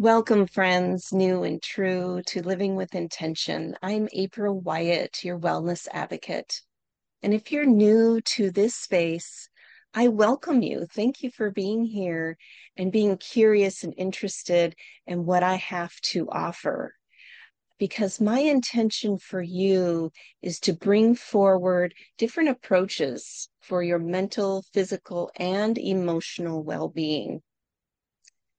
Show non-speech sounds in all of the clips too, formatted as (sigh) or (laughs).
Welcome, friends, new and true, to Living with Intention. I'm April Wyett, your wellness advocate. And if you're new to this space, I welcome you. Thank you for being here and being curious and interested in what I have to offer. Because my intention for you is to bring forward different approaches for your mental, physical, and emotional well being.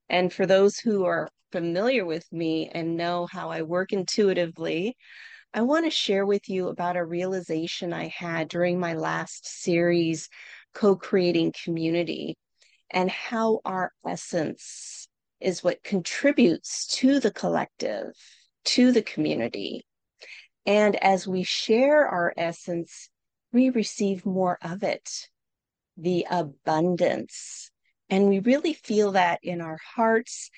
And for those who are familiar with me and know how I work intuitively, I want to share with you about a realization I had during my last series, Co Creating Community, and how our essence is what contributes to the collective, to the community. And as we share our essence, we receive more of it, the abundance and we really feel that in our hearts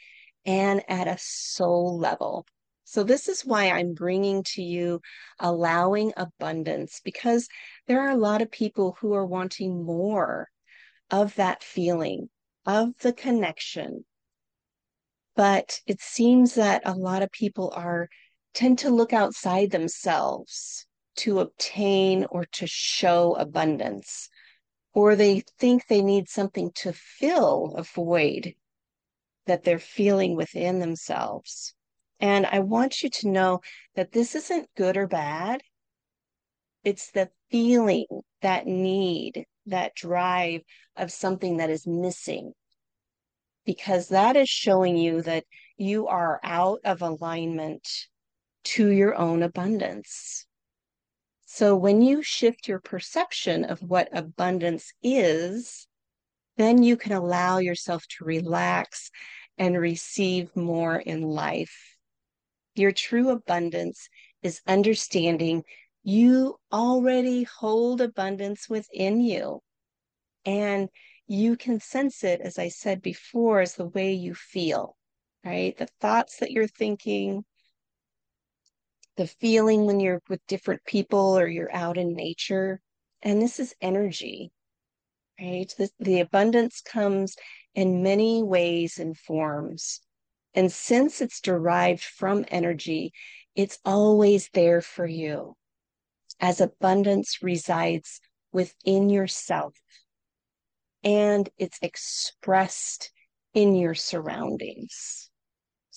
and at a soul level. So, this is why I'm bringing to you allowing abundance because there are a lot of people who are wanting more of that feeling, of the connection. But it seems that a lot of people are tend to look outside themselves to obtain or to show abundance or they think they need something to fill a void that they're feeling within themselves. And I want you to know that this isn't good or bad. It's the feeling, that need, that drive of something that is missing. Because that is showing you that you are out of alignment to your own abundance. So when you shift your perception of what abundance is, then you can allow yourself to relax and receive more in life. Your true abundance is understanding you already hold abundance within you. And you can sense it, as I said before, as the way you feel, right? The thoughts that you're thinking, the feeling when you're with different people or you're out in nature. And this is energy, right? The, the abundance comes in many ways and forms. And since it's derived from energy, it's always there for you as abundance resides within yourself and it's expressed in your surroundings.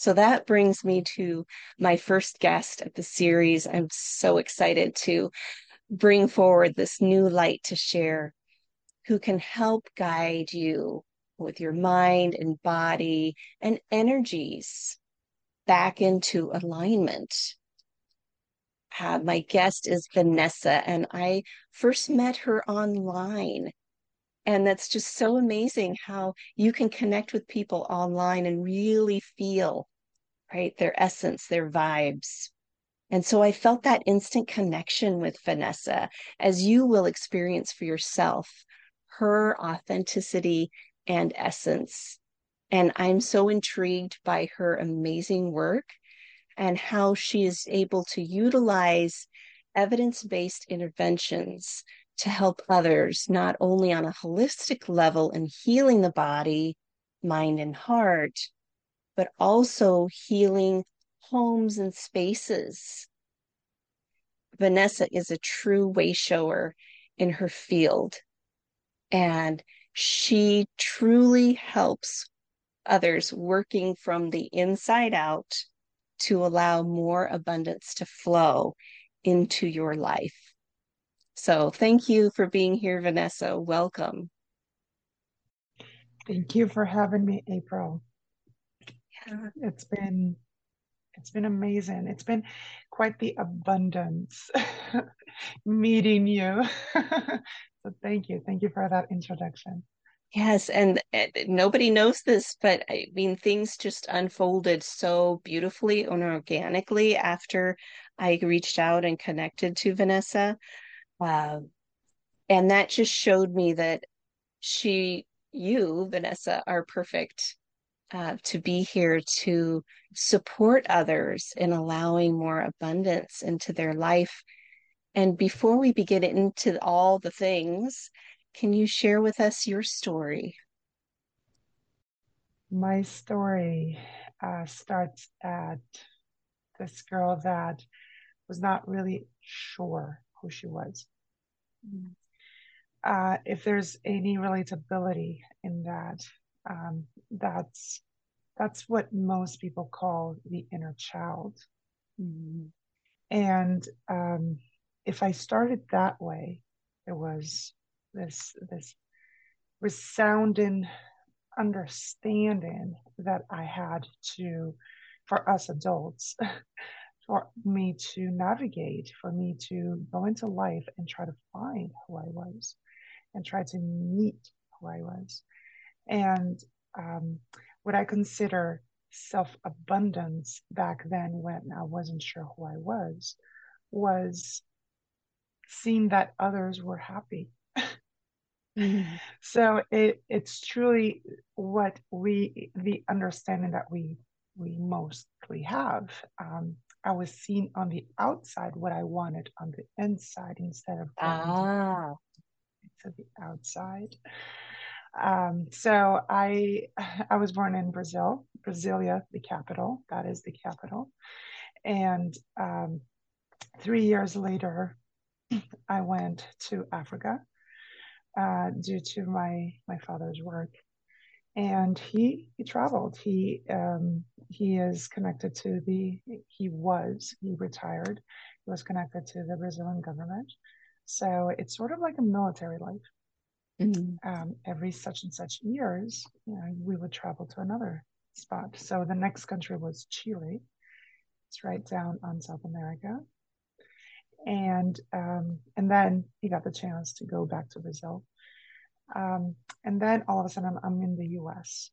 So that brings me to my first guest of the series. I'm so excited to bring forward this new light to share who can help guide you with your mind and body and energies back into alignment. Uh, my guest is Vanessa, and I first met her online and that's just so amazing how you can connect with people online and really feel right? Their essence their vibes. And so i felt that instant connection with vanessa as you will experience for yourself her authenticity and essence. And i'm so intrigued by her amazing work and how she is able to utilize evidence based interventions to help others, not only on a holistic level in healing the body, mind, and heart, but also healing homes and spaces. Vanessa is a true way shower in her field, and she truly helps others working from the inside out to allow more abundance to flow into your life. So, thank you for being here, Vanessa. Welcome. Thank you for having me, April. Yeah. It's been it's been amazing. It's been quite the abundance (laughs) meeting you. (laughs) so thank you. Thank you for that introduction. Yes, and, and, nobody knows this, but I mean, things just unfolded so beautifully and organically after I reached out and connected to Vanessa. Uh, and that just showed me that she, you, Vanessa, are perfect uh, to be here to support others in allowing more abundance into their life. And before we begin into all the things, can you share with us your story? My story uh, starts at this girl that was not really sure who she was. Mm. Uh, if there's any relatability in that, um, that's that's what most people call the inner child. Mm-hmm. And um, if I started that way, it was this this resounding understanding that I had to, for us adults, (laughs) for me to navigate, for me to go into life and try to find who I was and try to meet who I was. And um, what I consider self abundance back then when I wasn't sure who I was, was seeing that others were happy. mm-hmm. So it, it's truly what we, the understanding that we, we mostly have. Um, I was seeing on the outside what I wanted on the inside instead of ah. to the outside. Um, so I I was born in Brazil, Brasilia, the capital. That is the capital. And um, three years later, I went to Africa uh, due to my my father's work. And he he traveled. He um, he is connected to the he was he retired. He was connected to the Brazilian government. So it's sort of like a military life. Mm-hmm. Um, every such and such years, you know, we would travel to another spot. So the next country was Chile. It's right down on South America. And um, and then he got the chance to go back to Brazil. Um, and then all of a sudden, I'm, I'm in the U.S.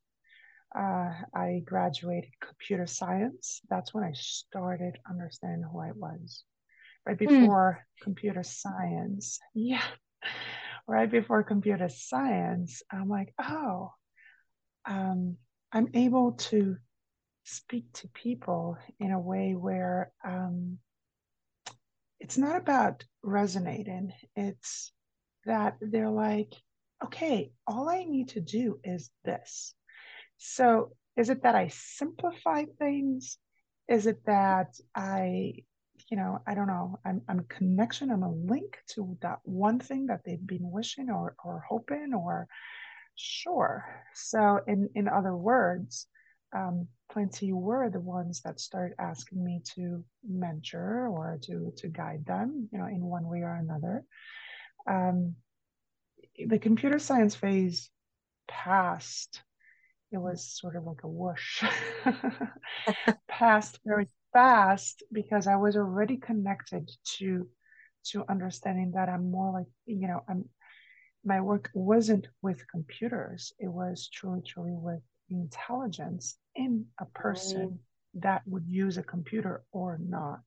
Uh, I graduated computer science. That's when I started understanding who I was. Right hmm. before mm. computer science, yeah, right before computer science, I'm like, oh, um, I'm able to speak to people in a way where um, it's not about resonating. It's that they're like, okay, all I need to do is this. So is it that I simplify things? Is it that I you know, I don't know, I'm, I'm a connection, I'm a link to that one thing that they've been wishing or, or hoping or sure. So in, in other words, um, plenty were the ones that started asking me to mentor or to, to guide them, you know, in one way or another. Um, the computer science phase passed it was sort of like a whoosh (laughs) (laughs) passed very fast because I was already connected to to understanding that I'm more like you know I'm my work wasn't with computers. It was truly truly with intelligence in a person mm. that would use a computer or not.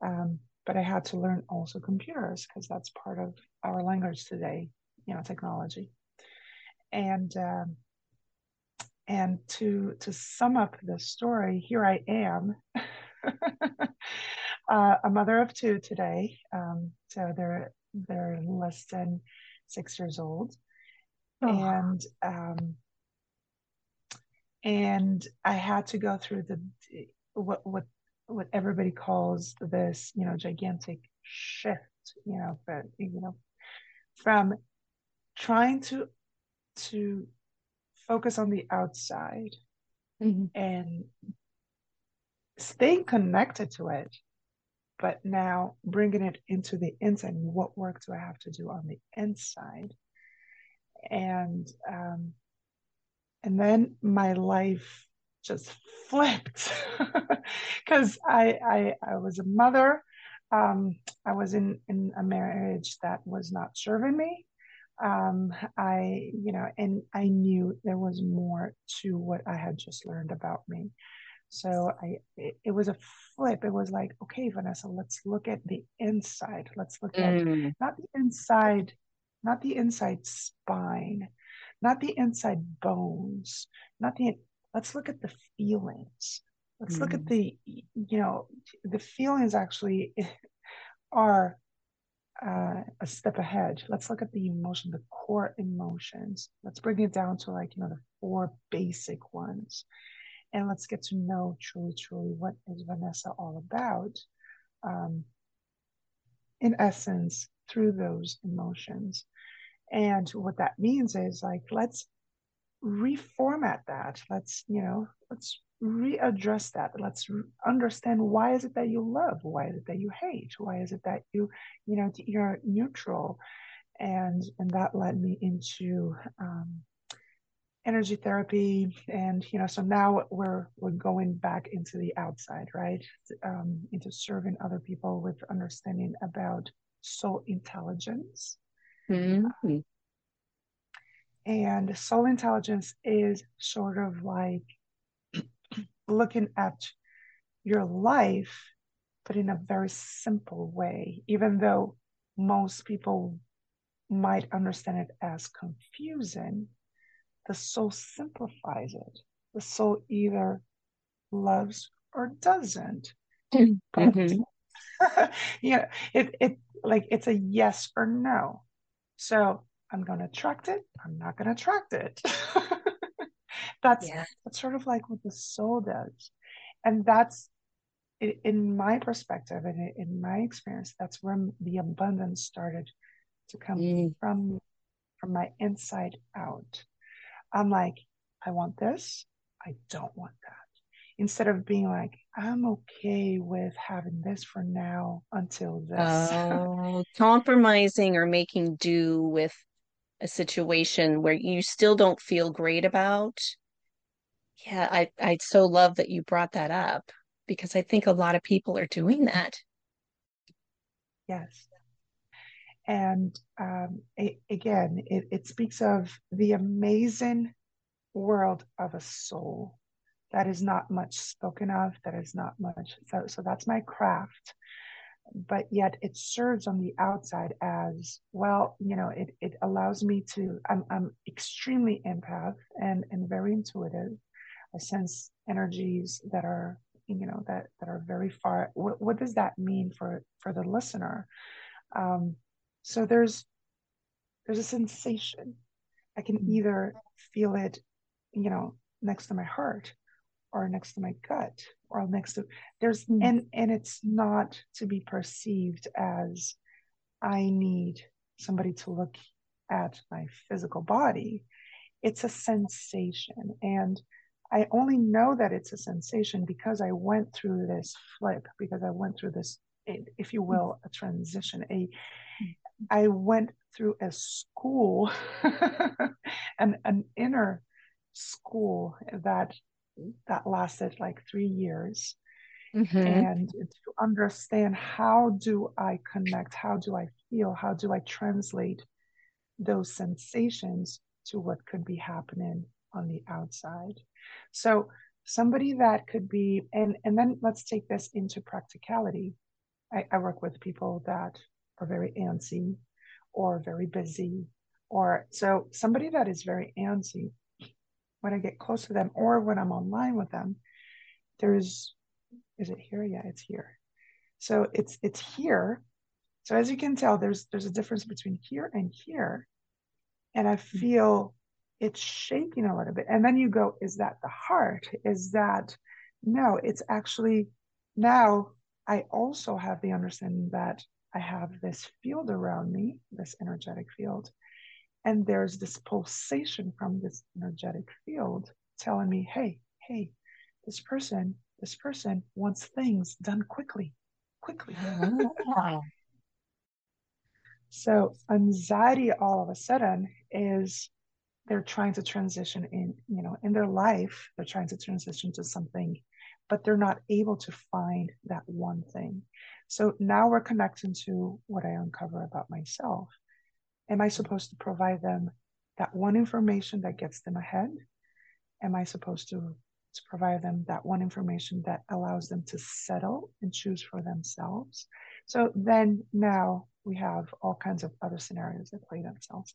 Um, but I had to learn also computers because that's part of our language today you know technology. And um, and to to sum up the story, here I am, (laughs) uh, a mother of two today. Um, so they're they're less than six years old, oh. and um, and I had to go through the what what what everybody calls this you know gigantic shift you know but you know from trying to to focus on the outside mm-hmm. and staying connected to it but now bringing it into the inside. What work do i have to do on the inside? And um and then my life just (laughs) flipped. Because I, I i was a mother. Um i was in in a marriage that was not serving me um, I, you know, and I knew there was more to what I had just learned about me. So I, it, it was a flip. It was like, okay, Vanessa, let's look at the inside. Let's look at mm. not the inside, not the inside spine, not the inside bones, not the, let's look at the feelings. Let's mm. look at mm. the, you know, the feelings actually (laughs) are uh, a step ahead. Let's look at the emotion, the core emotions. Let's bring it down to like, you know, the four basic ones. And let's get to know truly, truly what is Vanessa all about. Um, in essence, through those emotions. And what that means is like, let's reformat that. Let's, you know, let's readdress that. Let's understand why is it that you love? Why is it that you hate? Why is it that you you know you're neutral? And and that led me into um, energy therapy. And you know so now we're we're going back into the outside right? Um, into serving other people with understanding about soul intelligence. Mm-hmm. and soul intelligence is sort of like looking at your life, but in a very simple way, even though most people might understand it as confusing, the soul simplifies it. The soul either loves or doesn't. (laughs) Mm-hmm. (laughs) But, yeah, it it like it's a yes or no. So I'm going to attract it. I'm not going to attract it. (laughs) that's yeah. that's sort of like what the soul does. And that's in my perspective and in my experience that's where the abundance started to come mm. from from my inside out. I'm like i want this. I don't want that. Instead of being like i'm okay with having this for now until this. (laughs) Oh, compromising or making do with a situation where you still don't feel great about yeah, I I so love that you brought that up because I think a lot of people are doing that. Yes. And um, it, again, it, it speaks of the amazing world of a soul that is not much spoken of, that is not much. So, so that's my craft. But yet it serves on the outside as well, you know, it, it allows me to, I'm, I'm extremely empath and, and very intuitive. I sense energies that are, you know, that that are very far. What, what does that mean for for the listener? Um, so there's there's a sensation. I can mm-hmm. either feel it, you know, next to my heart, or next to my gut, or next to there's mm. and and it's not to be perceived as I need somebody to look at my physical body. It's a sensation. And I only know that it's a sensation because I went through this flip, because I went through this, eh, if you mm. will, a transition. A, mm. I went through a school, (laughs) an an inner school that that lasted like three years. Mm-hmm. And to understand how do I connect, how do I feel, how do I translate those sensations to what could be happening on the outside. So somebody that could be, and, and then let's take this into practicality. I, I work with people that are very antsy or very busy, or so somebody that is very antsy, when I get close to them or when I'm online with them, there's is it here? Yeah, it's here. So it's it's here. So as you can tell, there's there's a difference between here and here. And I mm-hmm. feel it's shaking a little bit. And then you go, is that the heart? Is that no, it's actually now I also have the understanding that I have this field around me, this energetic field. And there's this pulsation from this energetic field telling me, hey, hey, this person, this person wants things done quickly, quickly. Ah. (laughs) so anxiety all of a sudden is they're trying to transition in, you know, in their life, they're trying to transition to something, but they're not able to find that one thing. So now we're connecting to what I uncover about myself. Am I supposed to provide them that one information that gets them ahead? Am I supposed to, to provide them that one information that allows them to settle and choose for themselves? So then now we have all kinds of other scenarios that play themselves.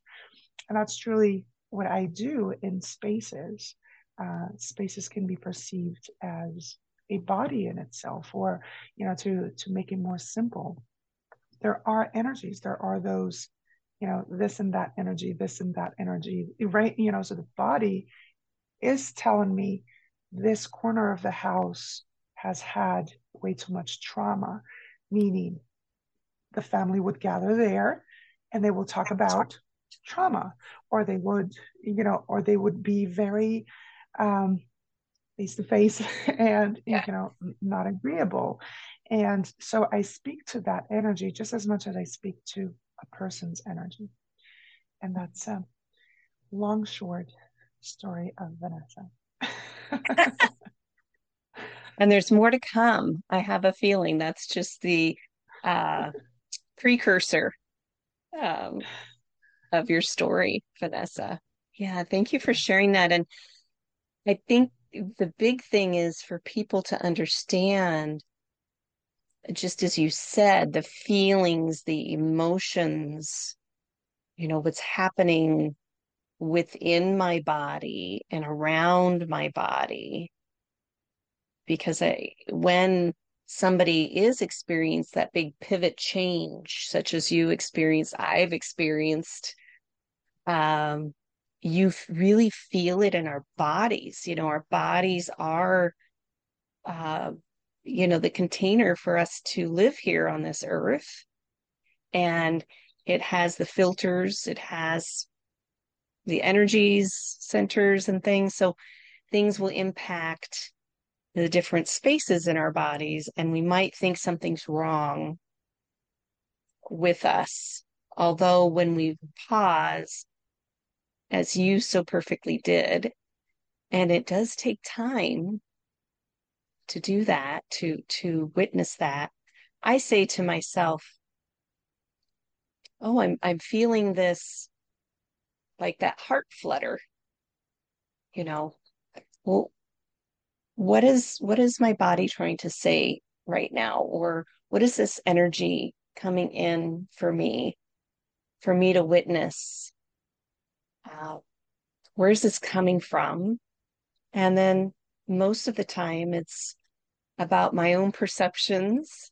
And that's truly what I do in spaces. Uh, spaces can be perceived as a body in itself, or you know, to to make it more simple. There are energies. There are those you know, this and that energy, this and that energy, right? You know, so the body is telling me this corner of the house has had way too much trauma, meaning the family would gather there and they will talk about trauma, or they would, you know, or they would be very um, face to face and, yeah. you know, not agreeable. And so I speak to that energy just as much as I speak to a person's energy. And that's a long, short story of Vanessa. (laughs) and there's more to come. I have a feeling that's just the uh, precursor um, of your story, Vanessa. Yeah, thank you for sharing that. And I think the big thing is for people to understand just as you said, the feelings, the emotions, you know, what's happening within my body and around my body. Because I, when somebody is experienced that big pivot change, such as you experienced, I've experienced, um, you really feel it in our bodies. You know, our bodies are uh, you know the container for us to live here on this earth and it has the filters it has the energies centers and things so things will impact the different spaces in our bodies and we might think something's wrong with us although when we pause as you so perfectly did. And it does take time to do that, to to witness that, I say to myself, "Oh, I'm I'm feeling this like that heart flutter." You know, well, what is what is my body trying to say right now? Or what is this energy coming in for me for me to witness uh, where's this coming from? And then most of the time it's about my own perceptions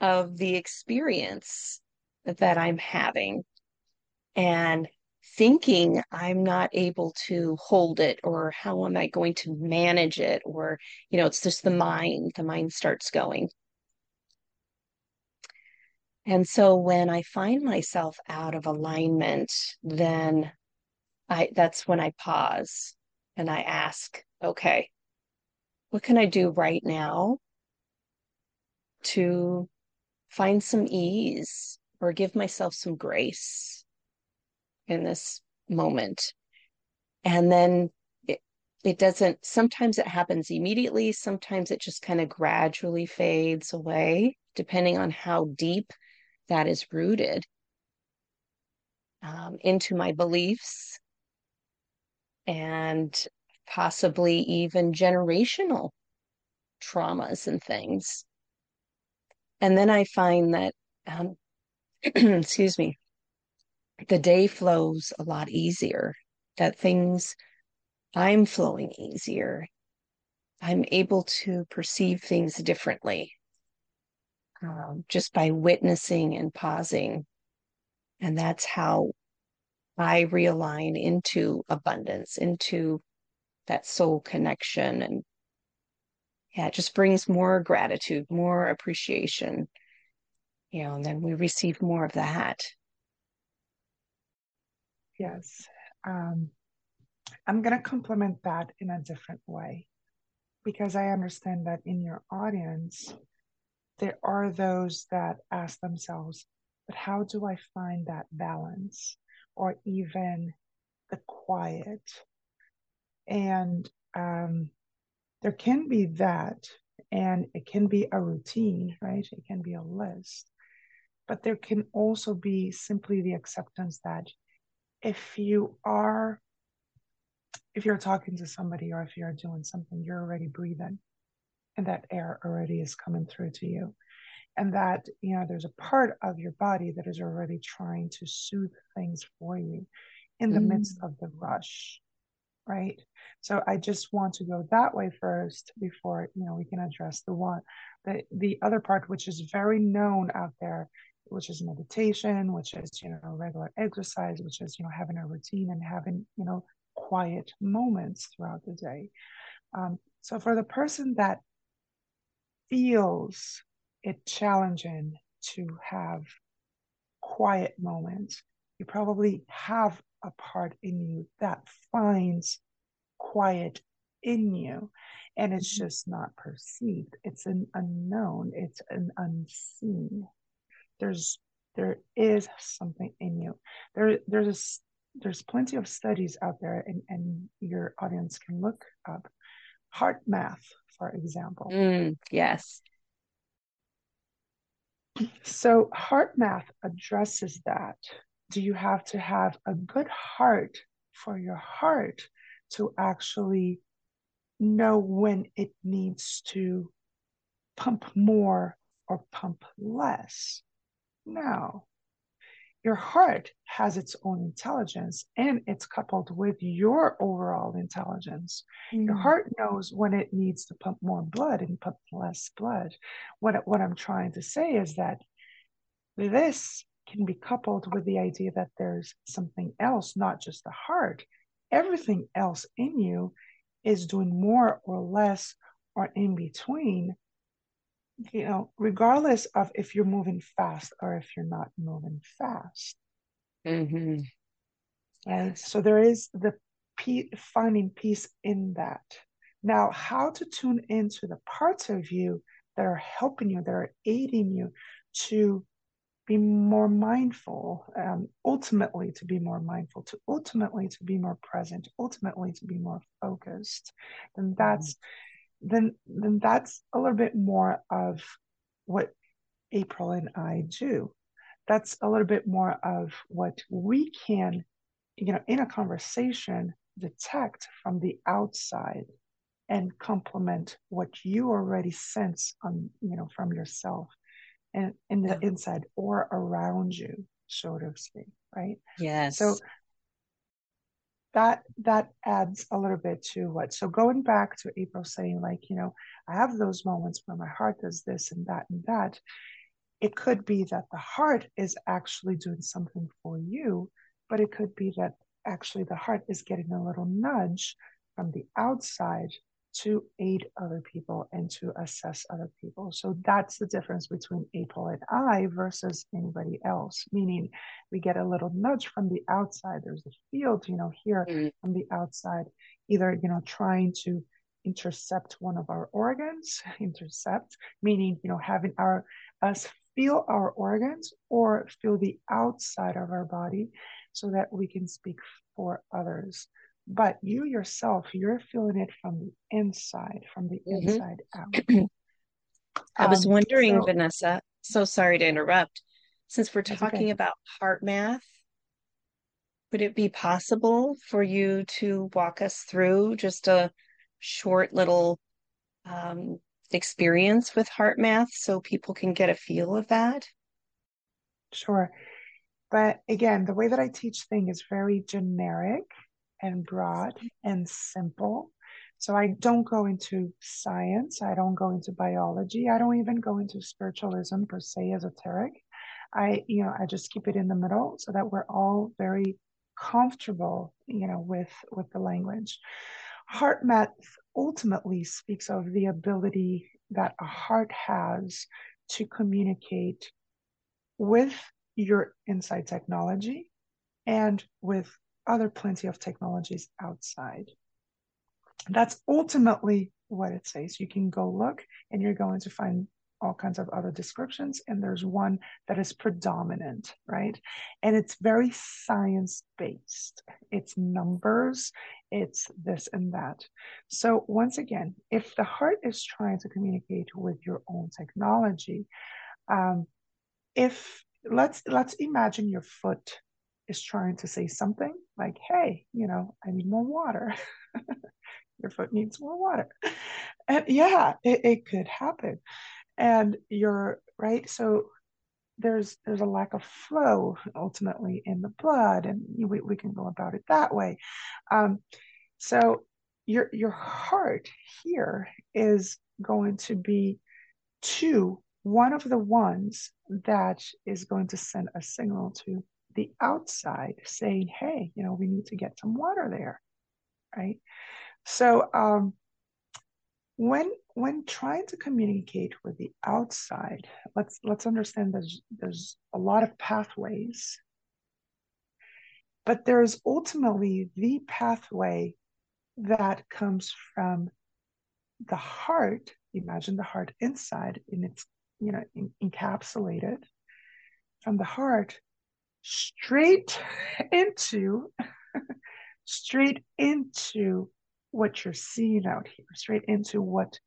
of the experience that I'm having and thinking I'm not able to hold it or how am I going to manage it or you know it's just the mind the mind starts going and so when I find myself out of alignment then I that's when I pause and I ask okay, what can I do right now to find some ease or give myself some grace in this moment? And then it, it doesn't, sometimes it happens immediately, sometimes it just kind of gradually fades away, depending on how deep that is rooted um, into my beliefs and possibly even generational traumas and things. And then I find that, um, (clears throat) excuse me, the day flows a lot easier, that things I'm flowing easier. I'm able to perceive things differently um, just by witnessing and pausing. And that's how I realign into abundance, into that soul connection. And yeah, it just brings more gratitude, more appreciation, you know, and then we receive more of that. Yes. Um, I'm going to complement that in a different way because I understand that in your audience, there are those that ask themselves, but how do I find that balance or even the quiet? And um, there can be that, and it can be a routine, right? It can be a list. But there can also be simply the acceptance that if you are if you're talking to somebody or if you're doing something, you're already breathing and that air already is coming through to you. And that, you know, there's a part of your body that is already trying to soothe things for you in the mm. midst of the rush. Right. So I just want to go that way first before, you know, we can address the one, the, the other part, which is very known out there, which is meditation, which is, you know, regular exercise, which is, you know, having a routine and having, you know, quiet moments throughout the day. Um, so for the person that feels it challenging to have quiet moments, you probably have a part in you that finds quiet in you and it's mm-hmm. just not perceived. It's an unknown. It's an unseen. There's there is something in you. There there's there's plenty of studies out there and, and your audience can look up HeartMath for example. Mm, yes. So HeartMath addresses that. Do you have to have a good heart for your heart to actually know when it needs to pump more or pump less? No your heart has its own intelligence and it's coupled with your overall intelligence. Mm. Your heart knows when it needs to pump more blood and pump less blood. What, what I'm trying to say is that this can be coupled with the idea that there's something else, not just the heart. Everything else in you is doing more or less or in between you know, regardless of if you're moving fast or if you're not moving fast. Mm-hmm. Right. So there is the pe- finding peace in that. Now, how to tune into the parts of you that are helping you, that are aiding you to be more mindful, um, ultimately to be more mindful, to ultimately to be more present, ultimately to be more focused, And that's mm-hmm then then that's a little bit more of what April and I do. That's a little bit more of what we can, you know, in a conversation detect from the outside and complement what you already sense on, you know, from yourself and in the inside or around you, so to speak, right? Yes. So that that adds a little bit to what so going back to april saying like you know i have those moments where my heart does this and that and that it could be that the heart is actually doing something for you but it could be that actually the heart is getting a little nudge from the outside to aid other people and to assess other people. So that's the difference between April and I versus anybody else, meaning we get a little nudge from the outside. There's a field, you know, here mm-hmm. from the outside, either, you know, trying to intercept one of our organs, (laughs) intercept, meaning, you know, having our us feel our organs or feel the outside of our body so that we can speak for others but you yourself, you're feeling it from the inside, from the mm-hmm. inside out. (clears throat) I was um, wondering, so, Vanessa, so sorry to interrupt. Since we're talking okay. about HeartMath, would it be possible for you to walk us through just a short little um, experience with HeartMath so people can get a feel of that? Sure. But again, the way that I teach thing is very generic and broad and simple. So I don't go into science. I don't go into biology. I don't even go into spiritualism per se, esoteric. I, you know, I just keep it in the middle so that we're all very comfortable, you know, with with the language. HeartMath ultimately speaks of the ability that a heart has to communicate with your inside technology and with other plenty of technologies outside. That's ultimately what it says. You can go look and you're going to find all kinds of other descriptions, and there's one that is predominant, right? And it's very science based. It's numbers, it's this and that. So, once again, if the heart is trying to communicate with your own technology, um, if let's let's imagine your foot is trying to say something like, "Hey, you know, I need more water." (laughs) your foot needs more water. And yeah, it, it could happen and you're right so there's there's a lack of flow ultimately in the blood and we, we can go about it that way um, so your your heart here is going to be two one of the ones that is going to send a signal to the outside saying hey you know we need to get some water there right? So um, when when trying to communicate with the outside let's let's understand there's there's a lot of pathways. But there's ultimately the pathway that comes from the heart imagine the heart inside in its you know in, encapsulated from the heart straight into straight into what you're seeing out here, straight into what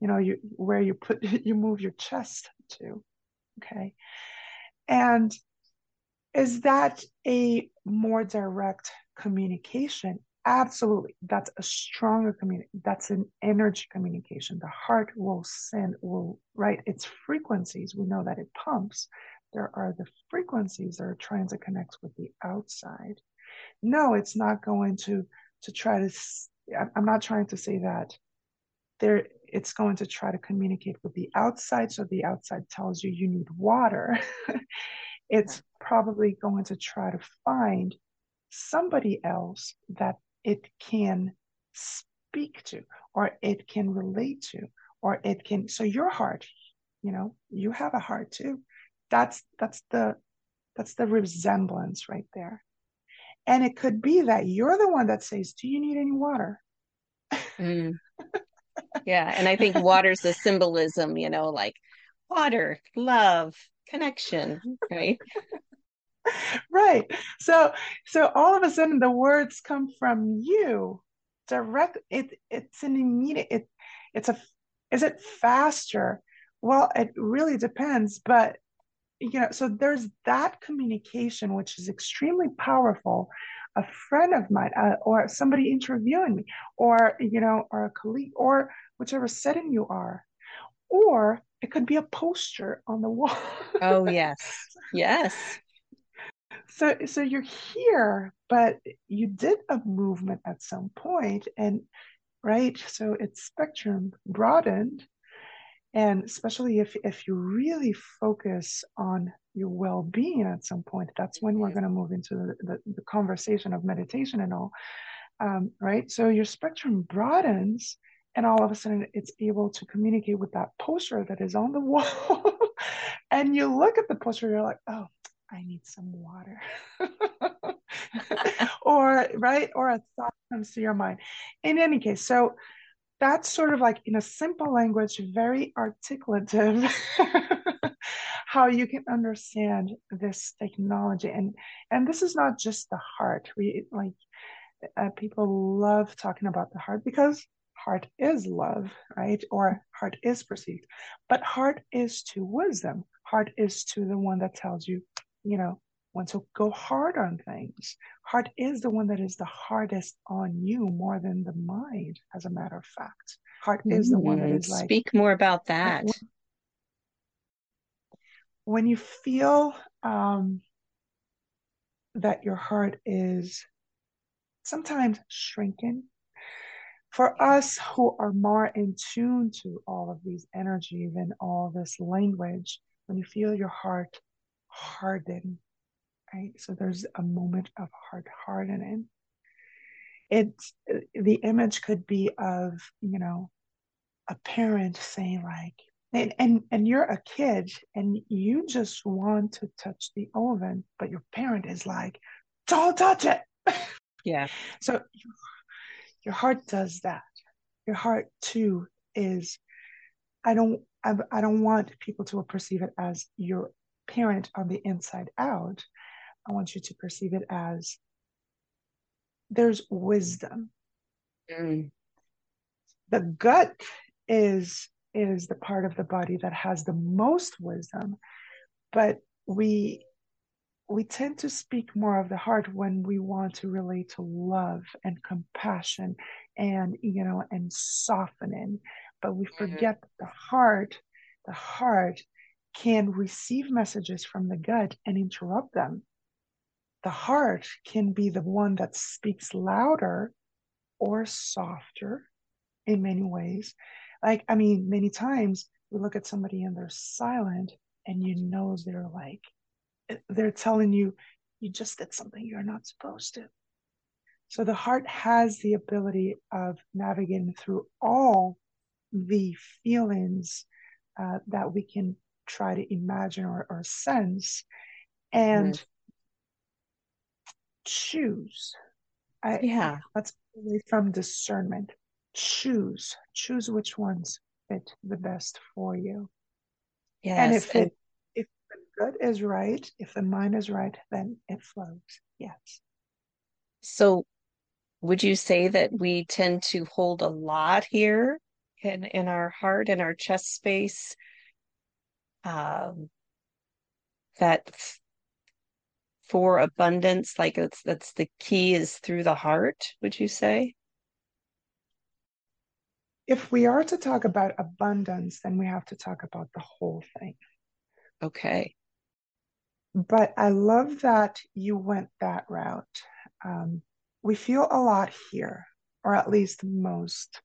you know you where you put (laughs) you move your chest to. Okay. And is that a more direct communication? Absolutely. That's a stronger communication. That's an energy communication. The heart will send, will, right? Its frequencies. We know that it pumps. There are the frequencies that are trying to connect with the outside. No, it's not going to to try to I'm not trying to say that there it's going to try to communicate with the outside so the outside tells you you need water. (laughs) It's probably going to try to find somebody else that it can speak to or it can relate to or it can so your heart you know you have a heart too that's that's the that's the resemblance right there and it could be that you're the one that says, Do you need any water? Mm. (laughs) Yeah. And I think water's the symbolism, you know, like water, love, connection, right? (laughs) right. So so all of a sudden the words come from you direct it it's an immediate it it's a is it faster well it really depends but you know so there's that communication which is extremely powerful. A friend of mine uh, or somebody interviewing me or you know or a colleague or whichever setting you are. Or it could be a poster on the wall. Oh (laughs) yes. Yes. So so you're here but you did a movement at some point and right so its spectrum broadened and especially if if you really focus on your well-being at some point that's when we're going to move into the, the, the, conversation of meditation and all um, right? So your spectrum broadens and all of a sudden it's able to communicate with that poster that is on the (laughs) wall. And you look at the poster you're like oh i need some water. (laughs) (laughs) Or right? Or a thought comes to your mind. In any case so that's sort of like in a simple language, very articulative, (laughs) how you can understand this technology. And and this is not just the heart. We like uh, people love talking about the heart because heart is love, right? Or heart is perceived, but heart is to wisdom. Heart is to the one that tells you, you know, when to go hard on things. Heart is the one that is the hardest on you more than the mind, as a matter of fact. Heart is the one that is like. Speak more about that. When, when you feel um, that your heart is sometimes shrinking. For us who are more in tune to all of these energies and all this language, when you feel your heart harden, right? So there's a moment of heart hardening. It's the image could be of, you know, a parent saying like, and, and and you're a kid and you just want to touch the oven, but your parent is like, don't touch it. Yeah. (laughs) so your heart does that. Your heart too is, I don't, I, I don't want people to perceive it as your parent on the inside out. I want you to perceive it as there's wisdom. Mm. The gut is is the part of the body that has the most wisdom, but we we tend to speak more of the heart when we want to relate to love and compassion and you know and softening but we Mm-hmm. forget that the heart the heart can receive messages from the gut and interrupt them the heart can be the one that speaks louder or softer in many ways like i mean many times we look at somebody and they're silent and you know they're like they're telling you you just did something you're not supposed to. So the heart has the ability of navigating through all the feelings uh, that we can try to imagine or, or sense and Mhm. Choose. I, Yeah. Let's from discernment. Choose. Choose which ones fit the best for you. Yes. and if it if the gut is right, if the mind is right, then it flows. Yes. So would you say that we tend to hold a lot here in in our heart and our chest space? Um, that for abundance, like that's that's the key is through the heart, would you say? If we are to talk about abundance, then we have to talk about the whole thing. Okay. But I love that you went that route. Um, we feel a lot here, or at least most.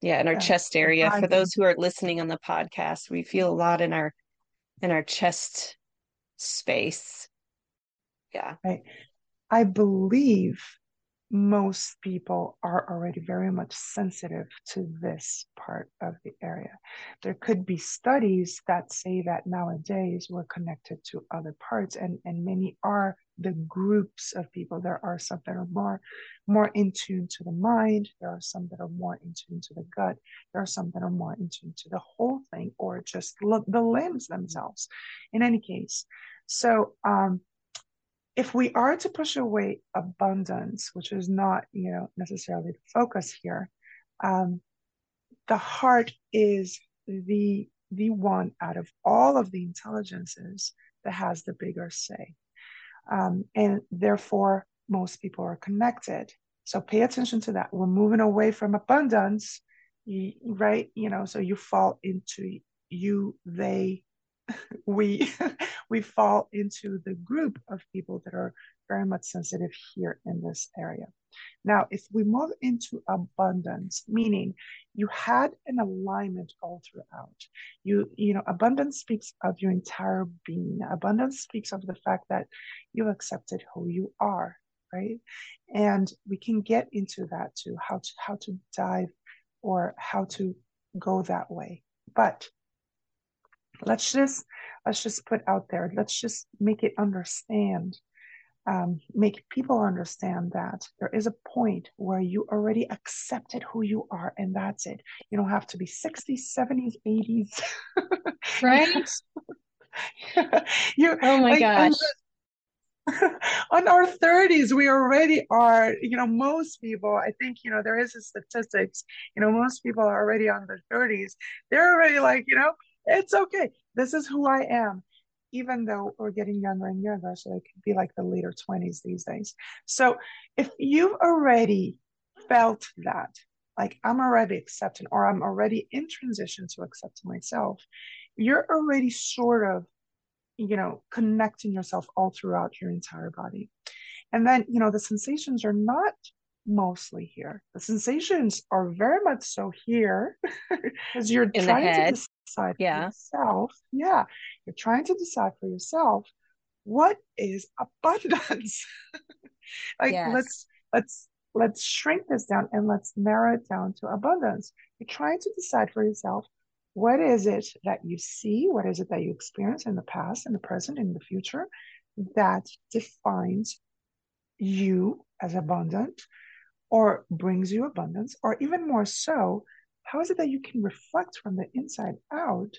Yeah, in our Yeah, chest area. For those who are listening on the podcast, we feel a lot in our in our chest space. Yeah. Right. I believe most people are already very much sensitive to this part of the area. There could be studies that say that nowadays we're connected to other parts, and, and many are the groups of people. There are some that are more more in tune to the mind. There are some that are more in tune to the gut. There are some that are more in tune to the whole thing, or just the limbs themselves. In any case, so um, if we are to push away abundance, which is not, you know, necessarily the focus here, um, the heart is the the one out of all of the intelligences that has the bigger say, um, and therefore most people are connected. So pay attention to that. We're moving away from abundance, right? You know, so you fall into you, they, we (laughs) we fall into the group of people that are very much sensitive here in this area. Now, if we move into abundance, meaning you had an alignment all throughout, you you know, abundance speaks of your entire being. Abundance speaks of the fact that you accepted who you are, right? And we can get into that too, how to how to dive or how to go that way. But let's just let's just put out there let's just make it understand um, make people understand that there is a point where you already accepted who you are and that's it you don't have to be 60s 70s 80s Right? you Oh my like, gosh. (laughs) on our 30s we already are you know most people i think you know there is a statistics you know most people are already on their 30s they're already like you know it's okay this is who i am even though we're getting younger and younger so it could be like the later 20s these days so if you've already felt that like i'm already accepting or i'm already in transition to accepting myself you're already sort of you know, connecting yourself all throughout your entire body. And then, you know, the sensations are not mostly here. The sensations are very much so here (laughs) because you're In trying to decide yeah. for yourself. Yeah, you're trying to decide for yourself what is abundance. (laughs) like yes. let's let's let's shrink this down and let's narrow it down to abundance. You're trying to decide for yourself what is it that you see, what is it that you experience in the past, in the present, in the future that defines you as abundant or brings you abundance, or even more so, how is it that you can reflect from the inside out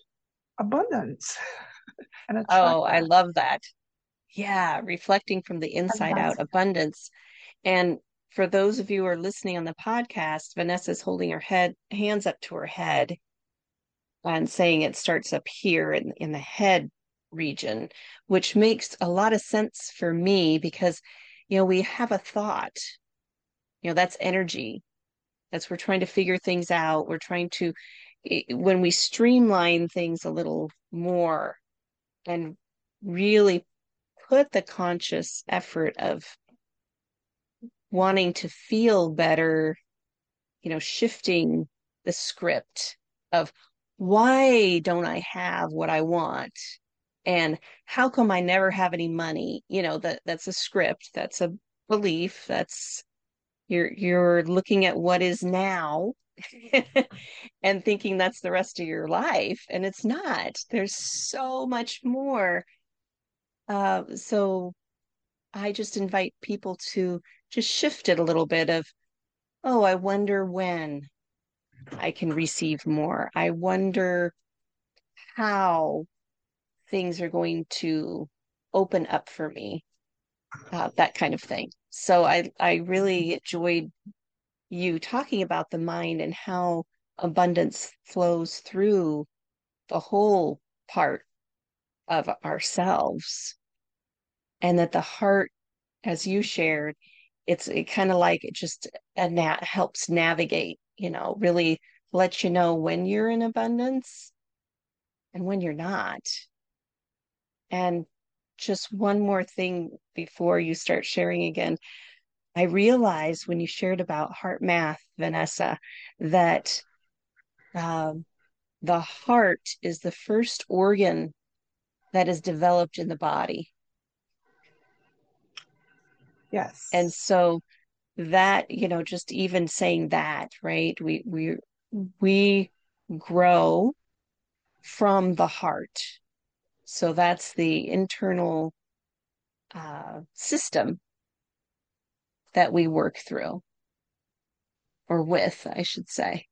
abundance? (laughs) and oh? I love that. Yeah, reflecting from the inside out abundance. And for those of you who are listening on the podcast, Vanessa's holding her head hands up to her head and saying it starts up here in, in the head region, which makes a lot of sense for me because, you know, we have a thought, you know, that's energy. That's we're trying to figure things out. We're trying to, when we streamline things a little more and really put the conscious effort of wanting to feel better, you know, shifting the script of why don't I have what I want? And how come I never have any money? You know, that that's a script, that's a belief, that's you're you're looking at what is now (laughs) and thinking that's the rest of your life and it's not. There's so much more. Uh, so i just invite people to just shift it a little bit of oh i wonder when i can receive more. I wonder how things are going to open up for me uh, that kind of thing so i i really enjoyed you talking about the mind and how abundance flows through the whole part of ourselves. And that the heart as you shared it's it kind of like it just uh, a nat helps navigate you know really let you know when you're in abundance and when you're not. And just one more thing before you start sharing again I realized when you shared about HeartMath, Vanessa, that um, the heart is the first organ that is developed in the body. Yes. And so that, you know, just even saying that, right? We we we grow from the heart. So that's the internal uh, system that we work through or with, I should say.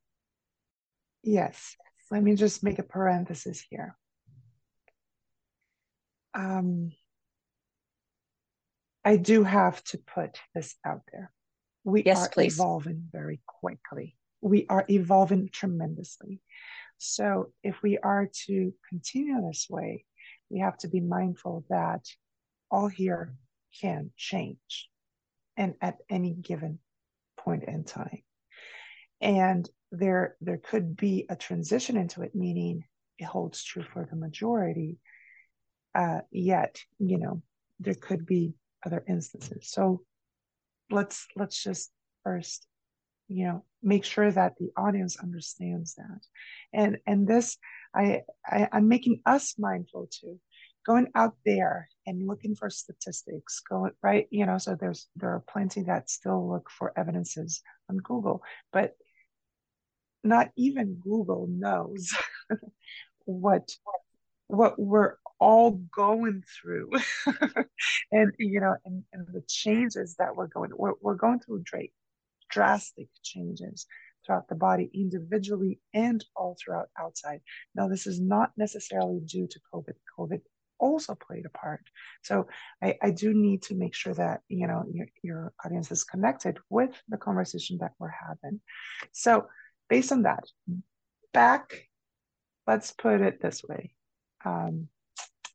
Yes. Let me just make a parenthesis here. Um, I do have to put this out there. We yes, are please. evolving very quickly. We are evolving tremendously. So, if we are to continue this way, we have to be mindful that all here can change and at any given point in time. And there there could be a transition into it, meaning it holds true for the majority. Uh, yet, you know, there could be other instances. So let's let's just first, you know, make sure that the audience understands that. And and this I, I I'm making us mindful too going out there and looking for statistics going right? You know so there's there are plenty that still look for evidences on google but not even google knows (laughs) what what we're all going through. (laughs) And you know and, and the changes that we're going we're, we're going through dra- drastic changes throughout the body individually and all throughout outside now this is not necessarily due to covid covid also played a part. So I, I do need to make sure that you know your, your audience is connected with the conversation that we're having. So based on that, back, let's put it this way. Um,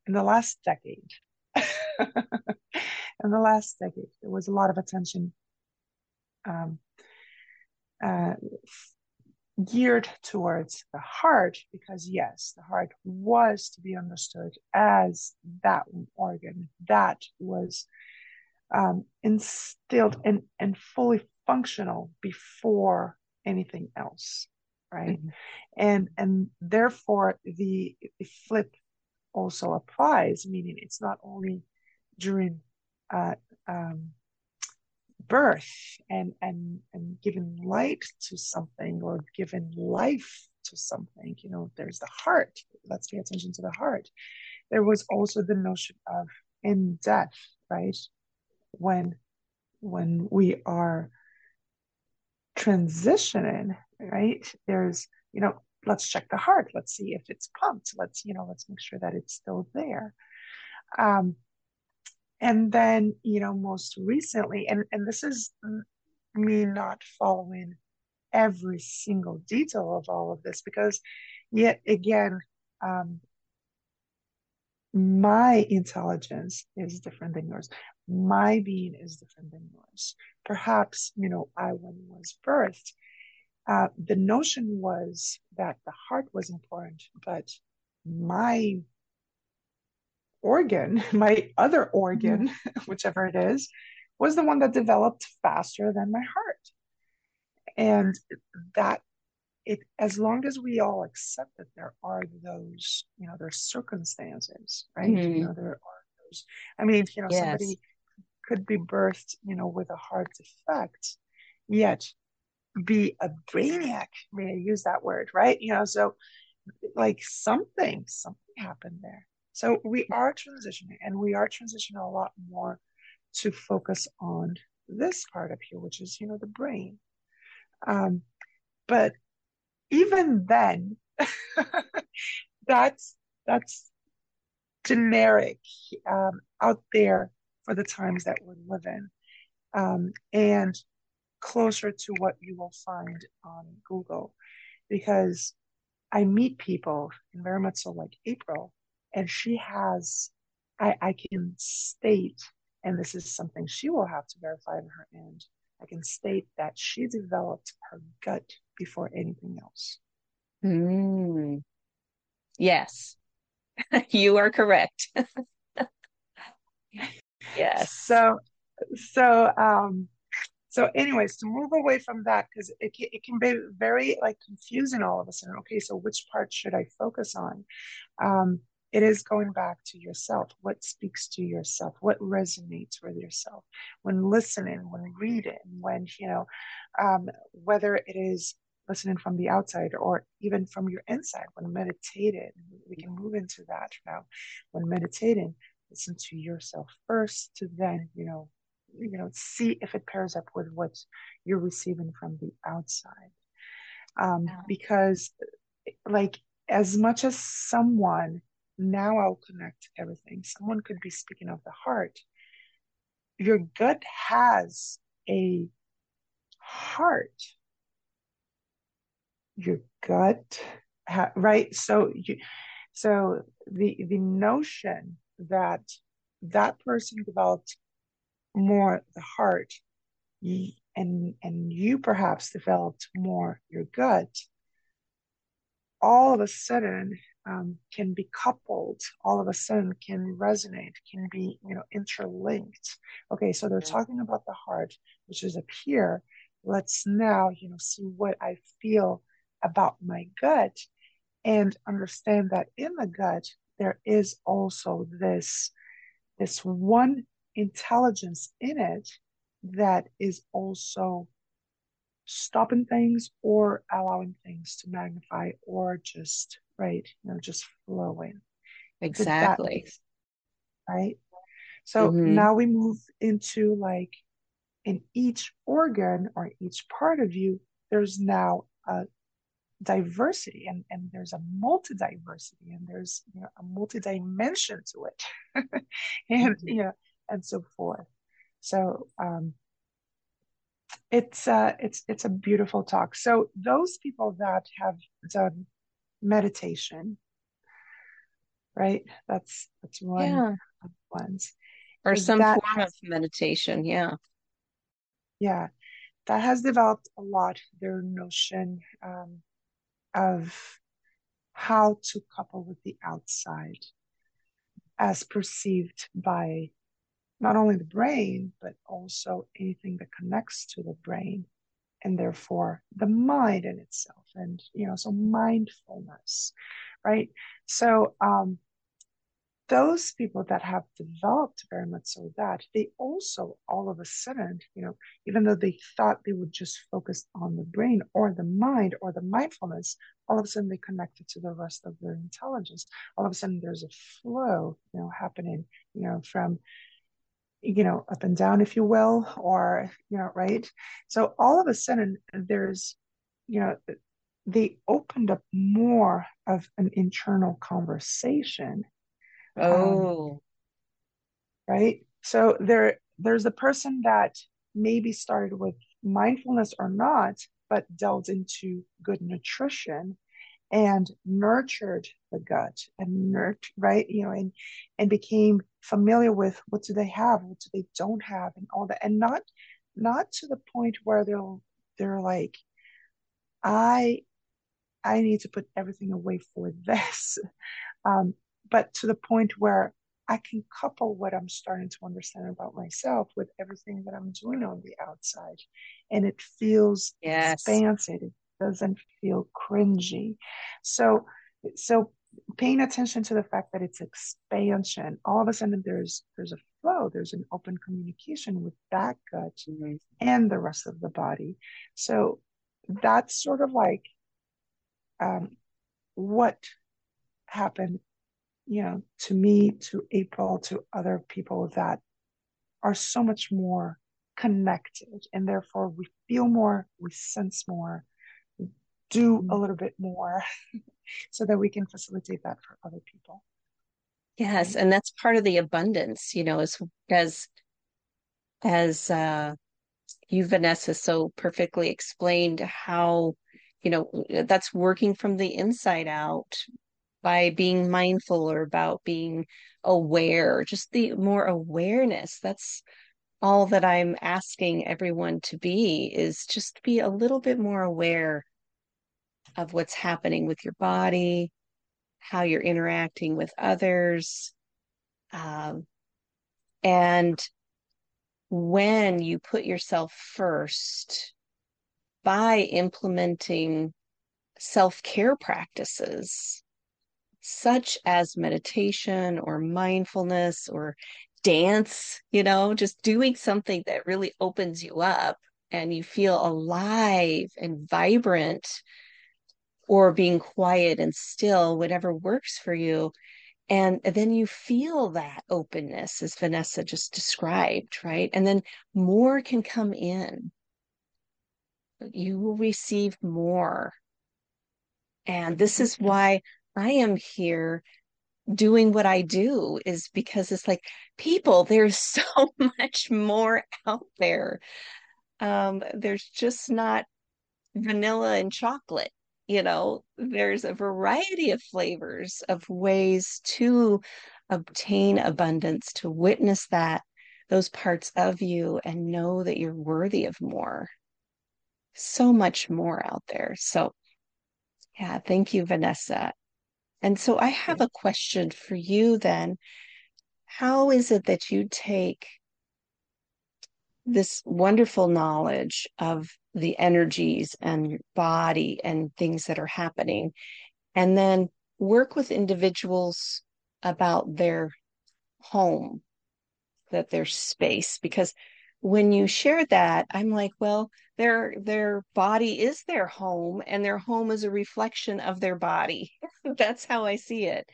in the last decade, (laughs) in the last decade, there was a lot of attention um, uh, geared towards the heart because yes the heart was to be understood as that organ that was um, instilled and, and fully functional before anything else right mm-hmm. and and therefore the, the flip also applies meaning it's not only during uh, um, birth and and and giving light to something or giving life to something you know there's the heart. Let's pay attention to the heart. There was also the notion of in death right? When when we are transitioning right? There's you know let's check the heart. Let's see if it's pumped. Let's you know let's make sure that it's still there. Um and then you know most recently and and this is me not following every single detail of all of this because yet again um my intelligence is different than yours. My being is different than yours. Perhaps you know i when was birthed uh, the notion was that the heart was important, but my organ, (laughs) my other organ, mm-hmm. (laughs) whichever it is, was the one that developed faster than my heart. And that it as long as we all accept that there are those, you know, there's circumstances, right? Mm-hmm. You know, there are those. I mean, you know, yes. somebody could be birthed, you know, with a heart defect, yet be a brainiac. May I use that word, right? You know, so like something, something happened there. So we are transitioning and we are transitioning a lot more to focus on this part up here, which is, you know, the brain. Um, but even then, (laughs) that's that's generic um, out there for the times that we're living. Um, and closer to what you will find on Google because I meet people, and very much so like April, and she has, I, I can state, and this is something she will have to verify on her end. I can state that she developed her gut before anything else. Mm. Yes, (laughs) you are correct. (laughs) yes. So, so, um, so anyways to move away from that because it, it can be very like confusing all of a sudden okay so which part should i focus on um, it is going back to yourself. What speaks to yourself? What resonates with yourself? When listening when reading when you know um, whether it is listening from the outside or even from your inside when meditating we can move into that now. When meditating listen to yourself first to then you know you know see if it pairs up with what you're receiving from the outside. Um, yeah. because like as much as someone now i'll connect everything. Someone could be speaking of the heart. Your gut has a heart. Your gut ha- right? So you so the the notion that that person developed more the heart and and you perhaps developed more your gut all of a sudden um, can be coupled all of a sudden can resonate can be you know interlinked. Okay so they're talking about the heart which is up here. Let's now you know see what i feel about my gut and understand that in the gut there is also this this one intelligence in it that is also stopping things or allowing things to magnify or just right you know just flowing exactly right so mm-hmm. now we move into like in each organ or each part of you there's now a diversity and, and there's a multi-diversity and there's you know, a multi-dimension to it (laughs) and mm-hmm. you know and so forth. So um, it's uh, it's it's a beautiful talk. So those people that have done meditation, right? That's that's one yeah. ones. Or some form has, of meditation, yeah. Yeah, that has developed a lot their notion um, of how to couple with the outside as perceived by not only the brain, but also anything that connects to the brain and therefore the mind in itself. And, you know, so mindfulness, right? So, um, those people that have developed very much so that they also all of a sudden you know even though they thought they would just focus on the brain or the mind or the mindfulness all of a sudden they connected to the rest of their intelligence all of a sudden there's a flow you know happening you know from you know up and down if you will or you know right? So all of a sudden there's you know they opened up more of an internal conversation um, oh. um, right? So there there's a person that maybe started with mindfulness or not but delved into good nutrition and nurtured the gut and nurtured right you know and and became familiar with what do they have what do they don't have and all that and not not to the point where they're they're like i i need to put everything away for this (laughs) um, but to the point where I can couple what I'm starting to understand about myself with everything that I'm doing on the outside. And it feels yes. expansive. It doesn't feel cringy. So, so paying attention to the fact that it's expansion, all of a sudden there's there's a flow, there's an open communication with that gut mm-hmm. and the rest of the body. So that's sort of like um, what happened you know, to me, to April, to other people that are so much more connected and therefore we feel more, we sense more, do a mm-hmm. little bit more (laughs) so that we can facilitate that for other people. Yes, and that's part of the abundance, you know, as as as uh you Vanessa so perfectly explained how you know that's working from the inside out by being mindful or about being aware, just the more awareness. That's all that I'm asking everyone to be is just be a little bit more aware of what's happening with your body, how you're interacting with others. Um, and when you put yourself first by implementing self care practices, such as meditation or mindfulness or dance, you know, just doing something that really opens you up and you feel alive and vibrant or being quiet and still, whatever works for you. And then you feel that openness, as Vanessa just described, right? And then more can come in. You will receive more. And this is why I am here doing what I do is because it's like people, there's (laughs) so much more out there. Um, there's just not vanilla and chocolate, you know, there's a variety of flavors of ways to obtain abundance, to witness that, those parts of you, and know that you're worthy of more. So much more out there. So, yeah, thank you, Vanessa. And so I have a question for you then. How is it that you take this wonderful knowledge of the energies and body and things that are happening, and then work with individuals about their home, that their space? Because when you share that, I'm like, well, their their body is their home, and their home is a reflection of their body. (laughs) That's how I see it.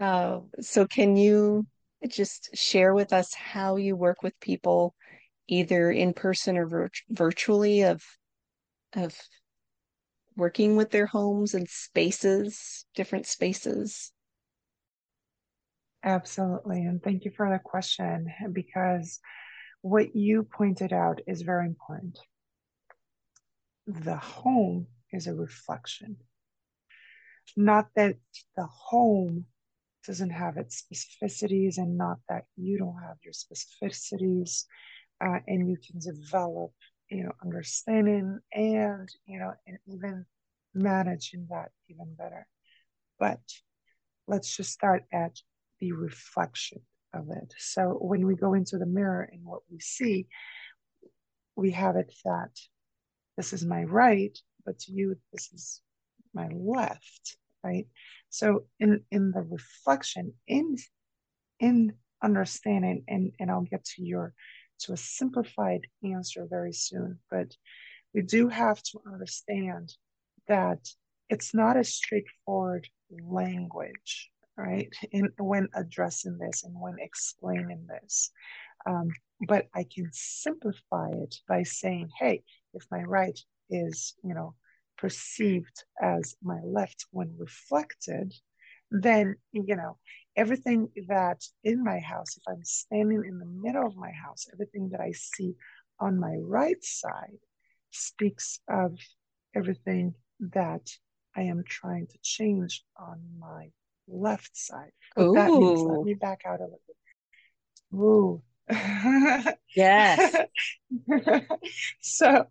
Uh, so, can you just share with us how you work with people, either in person or vir- virtually, of of working with their homes and spaces, different spaces? Absolutely, and thank you for the question because what you pointed out is very important. The home is a reflection. Not that the home doesn't have its specificities and not that you don't have your specificities uh, and you can develop you know understanding and you know and even managing that even better but let's just start at the reflection of it. So when we go into the mirror and what we see, we have it that this is my right, but to you, this is my left, right? So in in the reflection, in in understanding, and and I'll get to your to a simplified answer very soon, but we do have to understand that it's not a straightforward language, right? In when addressing this and when explaining this. Um, but I can simplify it by saying, hey, if my right is, you know, perceived as my left when reflected, then, you know, everything that in my house, if I'm standing in the middle of my house, everything that I see on my right side speaks of everything that I am trying to change on my left side. Ooh. that means, let me back out a little bit. Ooh. yes. (laughs) so,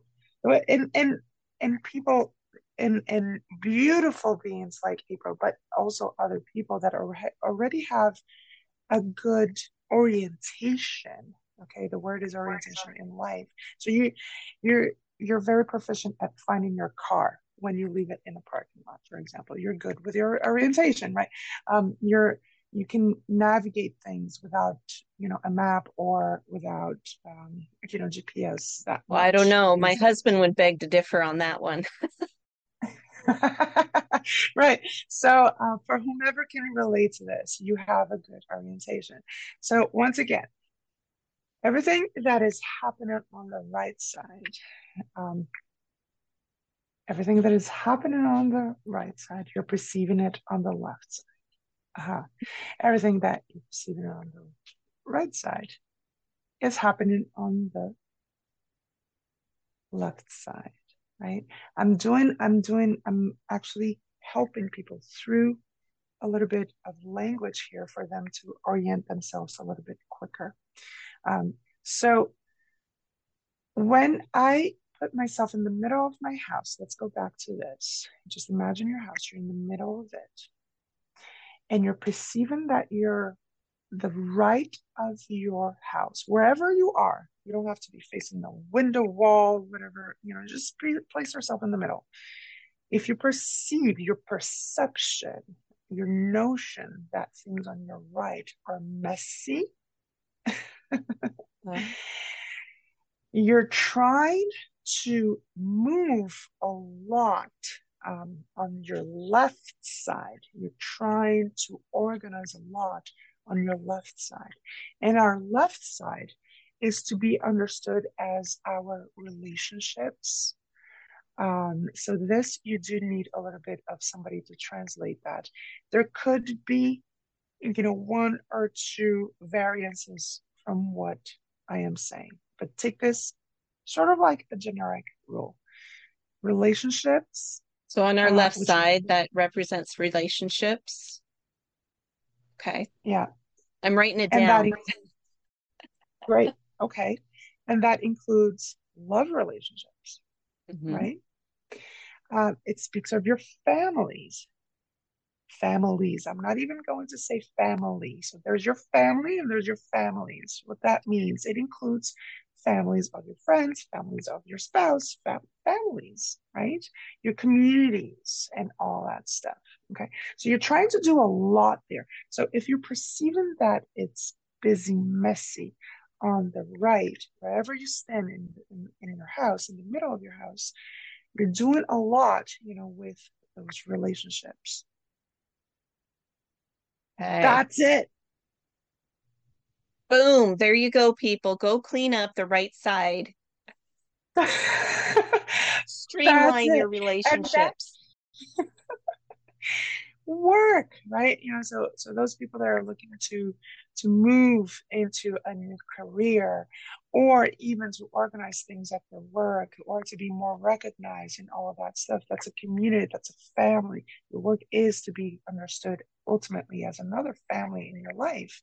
and and and people and and beautiful beings like April, but also other people that are, already have a good orientation. Okay, the word is orientation in life. So you you're you're very proficient at finding your car when you leave it in a parking lot, for example. You're good with your orientation, right? Um, you're you can navigate things without you know a map or without um, you know GPS. That well, I don't know. My husband would beg to differ on that one. (laughs) (laughs) right. So, uh, for whomever can relate to this, you have a good orientation. So, once again, everything that is happening on the right side, um, everything that is happening on the right side, you're perceiving it on the left side. Uh-huh. Everything that you're perceiving on the right side is happening on the left side right? I'm doing i'm doing i'm actually helping people through a little bit of language here for them to orient themselves a little bit quicker. Um, so when i put myself in the middle of my house let's go back to this. Just imagine your house you're in the middle of it and you're perceiving that you're the right of your house. Wherever you are you don't have to be facing the window wall, whatever, you know, just place yourself in the middle. If you perceive your perception, your notion that things on your right are messy, (laughs) you're trying to move a lot um, on your left side. You're trying to organize a lot on your left side. And our left side is to be understood as our relationships. Um, so this you do need a little bit of somebody to translate that. There could be, you know, one or two variances from what I am saying, but take this sort of like a generic rule. Relationships. So on our uh, left side, that represents relationships. Okay. Yeah. I'm writing it and down. Great. Okay. And that includes love relationships, mm-hmm. right? Uh, it speaks of your families. Families. I'm not even going to say family. So there's your family and there's your families. What that means, it includes families of your friends, families of your spouse, fam- families, right? Your communities and all that stuff. Okay. So you're trying to do a lot there. So if you're perceiving that it's busy, messy, on the right, wherever you stand in, in, in your house, in the middle of your house, you're doing a lot, you know, with those relationships. That's it. Boom. There you go, people. Go clean up the right side. (laughs) Streamline your relationships. (laughs) work, right? You know, so so those people that are looking to to move into a new career or even to organize things at their work or to be more recognized and all of that stuff. That's a community, that's a family. Your work is to be understood ultimately as another family in your life.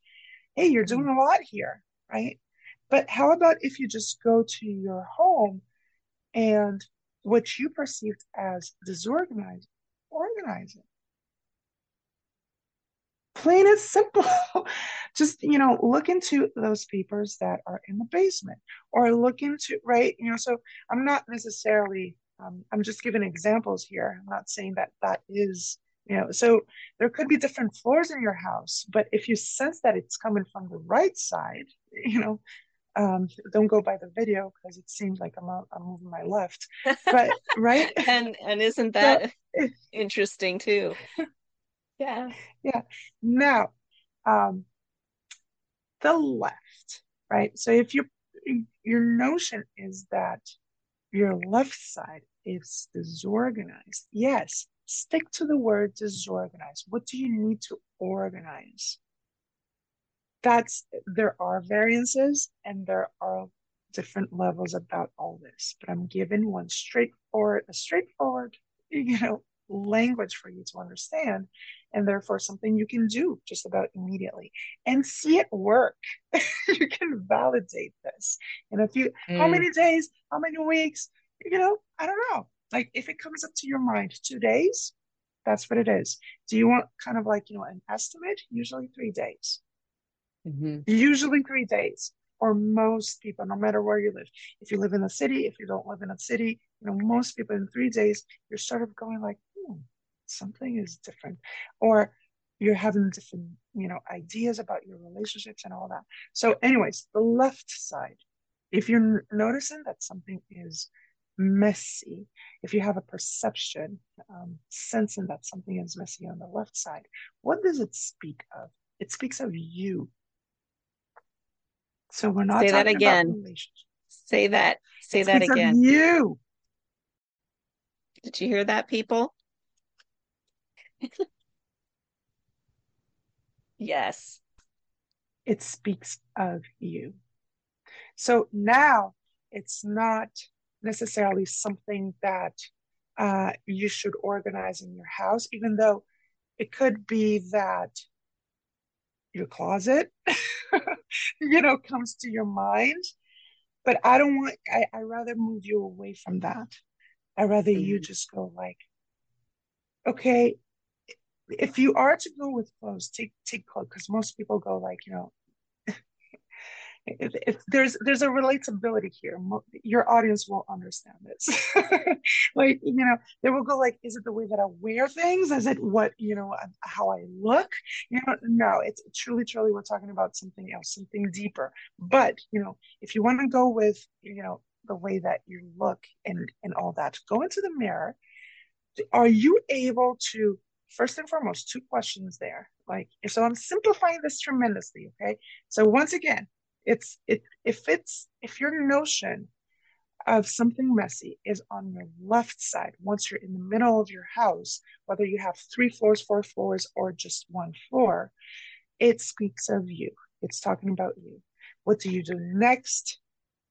Hey, you're doing a lot here, right? But how about if you just go to your home and what you perceived as disorganized, organize it? Plain and simple. (laughs) Just, you know, look into those papers that are in the basement or look into, right? You know, so I'm not necessarily, um, I'm just giving examples here. I'm not saying that that is, you know, so there could be different floors in your house, but if you sense that it's coming from the right side, you know, um, don't go by the video because it seems like I'm, I'm moving my left, but (laughs) right. and and isn't that so, interesting too? Yeah. Yeah. Now, um, the left, right? So if your your notion is that your left side is disorganized, yes, stick to the word disorganized. What do you need to organize? That's there are variances and there are different levels about all this, but I'm giving one straightforward, a straightforward, (laughs) you know, language for you to understand and therefore something you can do just about immediately and see it work (laughs) you can validate this in a few mm. how many days how many weeks you know i don't know like if it comes up to your mind two days that's what it is do you want kind of like you know an estimate usually three days mm-hmm. usually three days or most people, no matter where you live. If you live in a city, if you don't live in a city, you know, most people in three days, you're sort of going like, something is different. Or you're having different, you know, ideas about your relationships and all that. So, anyways, the left side, if you're noticing that something is messy, if you have a perception, um, sensing that something is messy on the left side, what does it speak of? It speaks of you so we're not say that again. Say that. Say that again. You. Did you hear that, people? Yes. It speaks of you. So now it's not necessarily something that uh, you should organize in your house, even though it could be that your closet, (laughs) you know, comes to your mind. But I don't want, I, I rather move you away from that. I rather mm-hmm. you just go like, okay, if you are to go with clothes, take take clothes because most people go like, you know, (laughs) if, if, there's there's a relatability here. Your audience will understand this. (laughs) Like you know they will go like is it the way that i wear things? Is it what you know how i look? You know no it's truly truly we're talking about something else something deeper. But you know if you want to go with you know the way that you look and and all that go into the mirror. Are you able to first and foremost two questions there. Like so i'm simplifying this tremendously okay? So once again it's it if it's if your notion of something messy is on your left side once you're in the middle of your house whether you have three floors four floors or just one floor it speaks of you. It's talking about you. What do you do next?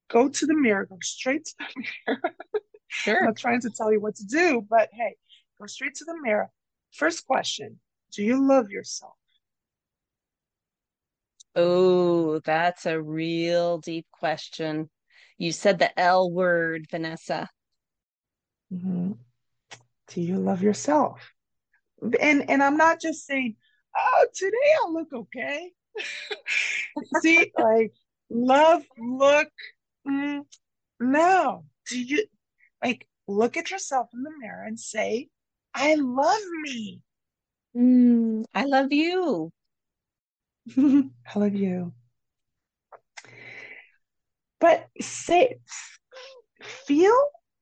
Go to the mirror go straight to the (laughs) mirror. Sure. I'm not trying to tell you what to do but hey go straight to the mirror first question do you love yourself Oh, that's a real deep question. You said the L word, Vanessa. Mm-hmm. Do you love yourself? And and I'm not just saying, oh, today I look okay. (laughs) See, like love, look. Mm, no, do you like look at yourself in the mirror and say, I love me. Mm, I love you. (laughs) I love you. But say, feel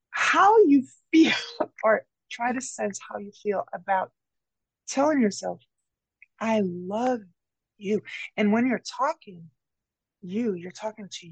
how you feel, (laughs) or try to sense how you feel about telling yourself, I love you. And when you're talking, you, you're talking to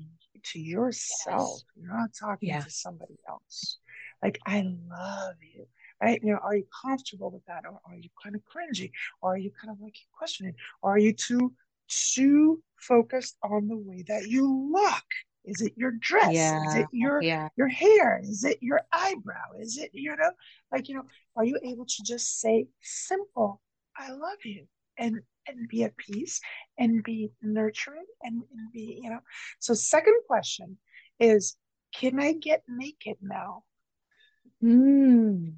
to yourself. Yes. You're not talking yeah. to somebody else. Like, I love you right? You know, are you comfortable with that? Or are you kind of cringy? Or are you kind of like questioning? Or are you too too focused on the way that you look. Is it your dress? Yeah, is it your yeah. your hair? Is it your eyebrow? Is it you know like you know? Are you able to just say simple, "I love you," and and be at peace and be nurturing and, and be you know? So second question is, can I get naked now? Hmm.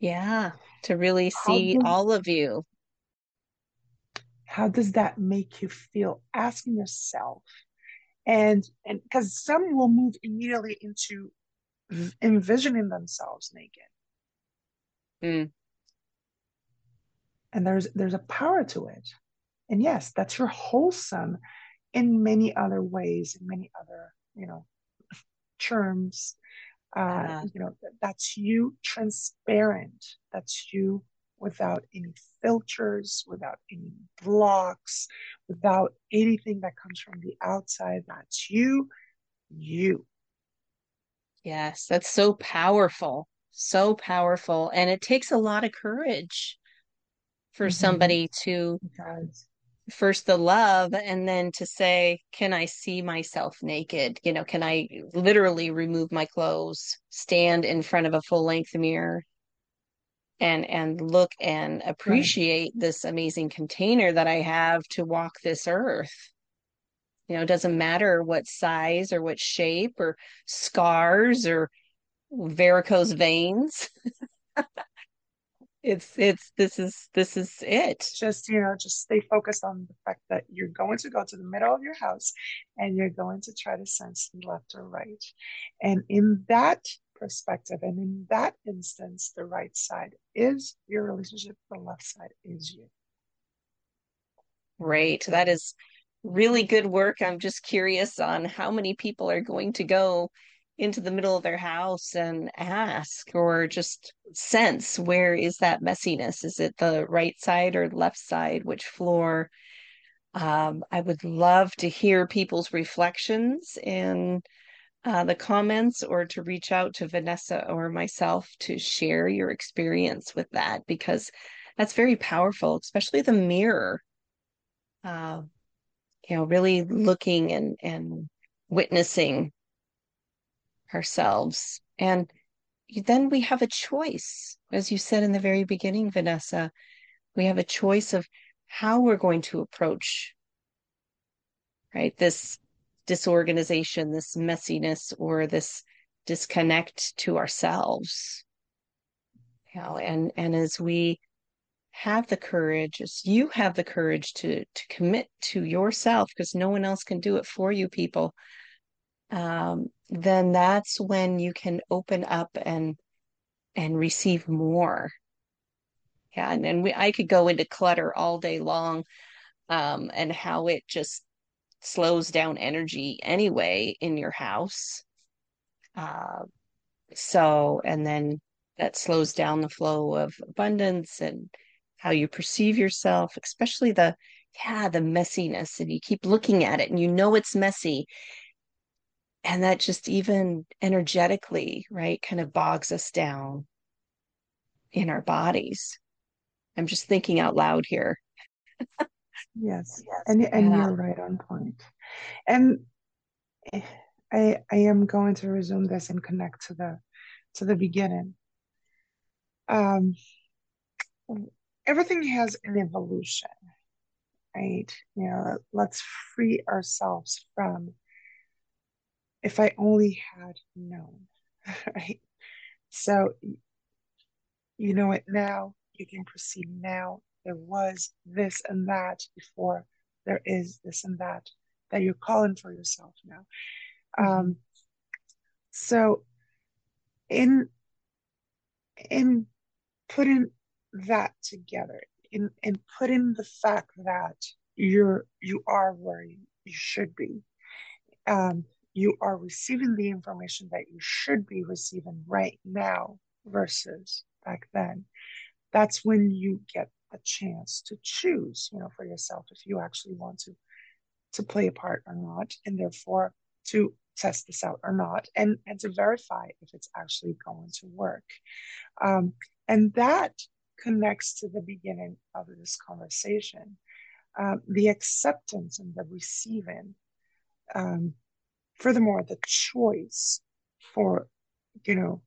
Yeah, to really see does, all of you. How does that make you feel? Asking yourself. And and because some will move immediately into envisioning themselves naked. Mm. And there's there's a power to it. And yes, that's your wholesome in many other ways, in many other, you know, terms. Uh, uh-huh. you know, that's you transparent. That's you without any filters, without any blocks, without anything that comes from the outside. That's you, you. Yes, that's so powerful. So powerful. And it takes a lot of courage for mm-hmm. somebody to first the love and then to say, can I see myself naked? You know, can I literally remove my clothes, stand in front of a full length mirror and and look and appreciate right. this amazing container that I have to walk this earth. You know, it doesn't matter what size or what shape or scars or varicose veins. (laughs) it's it's this is this is it just you know just stay focused on the fact that you're going to go to the middle of your house and you're going to try to sense left or right and in that perspective and in that instance the right side is your relationship the left side is you Right. That is really good work. I'm just curious on how many people are going to go into the middle of their house and ask or just sense where is that messiness? Is it the right side or left side? Which floor? Um, I would love to hear people's reflections in uh, the comments or to reach out to Vanessa or myself to share your experience with that because that's very powerful, especially the mirror. Uh, you know, really looking and and witnessing ourselves. And then we have a choice. As you said in the very beginning, Vanessa, we have a choice of how we're going to approach right this disorganization this messiness or this disconnect to ourselves you know and and as we have the courage as you have the courage to to commit to yourself because no one else can do it for you people um, then that's when you can open up and and receive more. Yeah, and, and we I could go into clutter all day long, um, and how it just slows down energy anyway in your house. Uh, so, and then that slows down the flow of abundance and how you perceive yourself, especially the yeah the messiness, and you keep looking at it and you know it's messy, and that just even energetically right kind of bogs us down in our bodies i'm just thinking out loud here yes, (laughs) yes. and and yeah. you're right on point. point and i i am going to resume this and connect to the to the beginning um everything has an evolution right you know let's free ourselves from if I only had known, (laughs) right? So you know it now, you can proceed now. There was this and that before, there is this and that that you're calling for yourself now. Mm-hmm. Um, so in in putting that together, in in putting the fact that you're you are where you, you should be, um, you are receiving the information that you should be receiving right now versus back then. That's when you get a chance to choose, you know, for yourself if you actually want to to play a part or not, and therefore to test this out or not, and and to verify if it's actually going to work. Um, and that connects to the beginning of this conversation, um, the acceptance and the receiving. Um, furthermore the choice for you know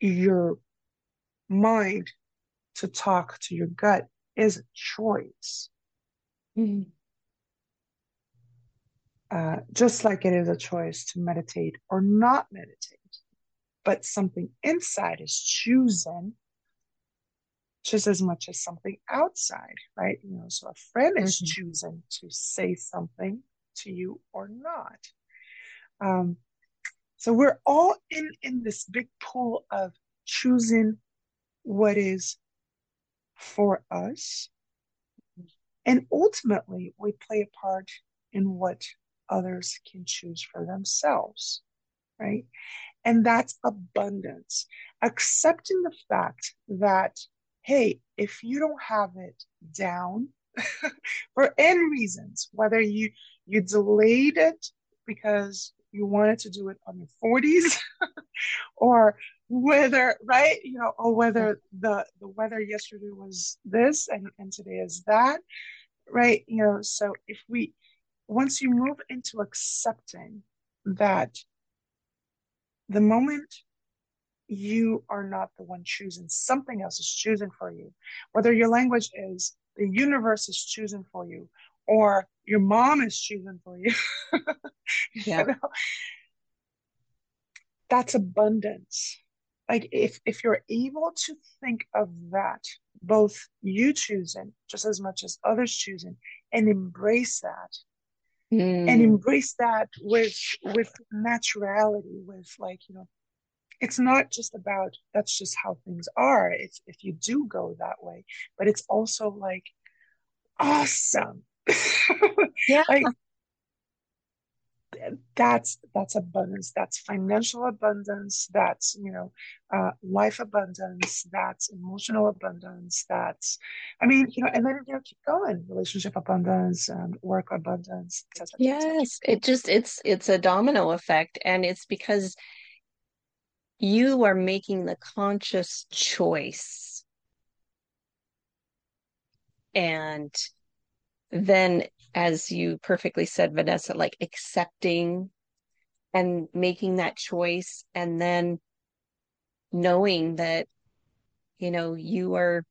your mind to talk to your gut is a choice mm-hmm. uh, just like it is a choice to meditate or not meditate but something inside is choosing just as much as something outside, right? You know, so a friend is mm-hmm. choosing to say something to you or not. Um, so we're all in in this big pool of choosing what is for us, and ultimately we play a part in what others can choose for themselves, right? And that's abundance. Accepting the fact that, hey, if you don't have it down (laughs) for any reasons, whether you you delayed it because you wanted to do it on your 40s (laughs) or whether right you know or whether the the weather yesterday was this and and today is that right you know so if we once you move into accepting that the moment you are not the one choosing, something else is choosing for you. Whether your language is the universe is choosing for you, or your mom is choosing for you. (laughs) yeah. You know? That's abundance. Like if if you're able to think of that, both you choosing just as much as others choosing, and embrace that, mm. and embrace that with with naturality with like you know it's not just about that's just how things are if if you do go that way but it's also like awesome (laughs) yeah. Like that's that's abundance that's financial abundance that's you know uh, life abundance that's emotional abundance that's i mean you know and then you know keep going. Relationship abundance and work abundance yes it just it's it's a domino effect and it's because you are making the conscious choice and then as you perfectly said, Vanessa, like accepting and making that choice and then knowing that, you know, you are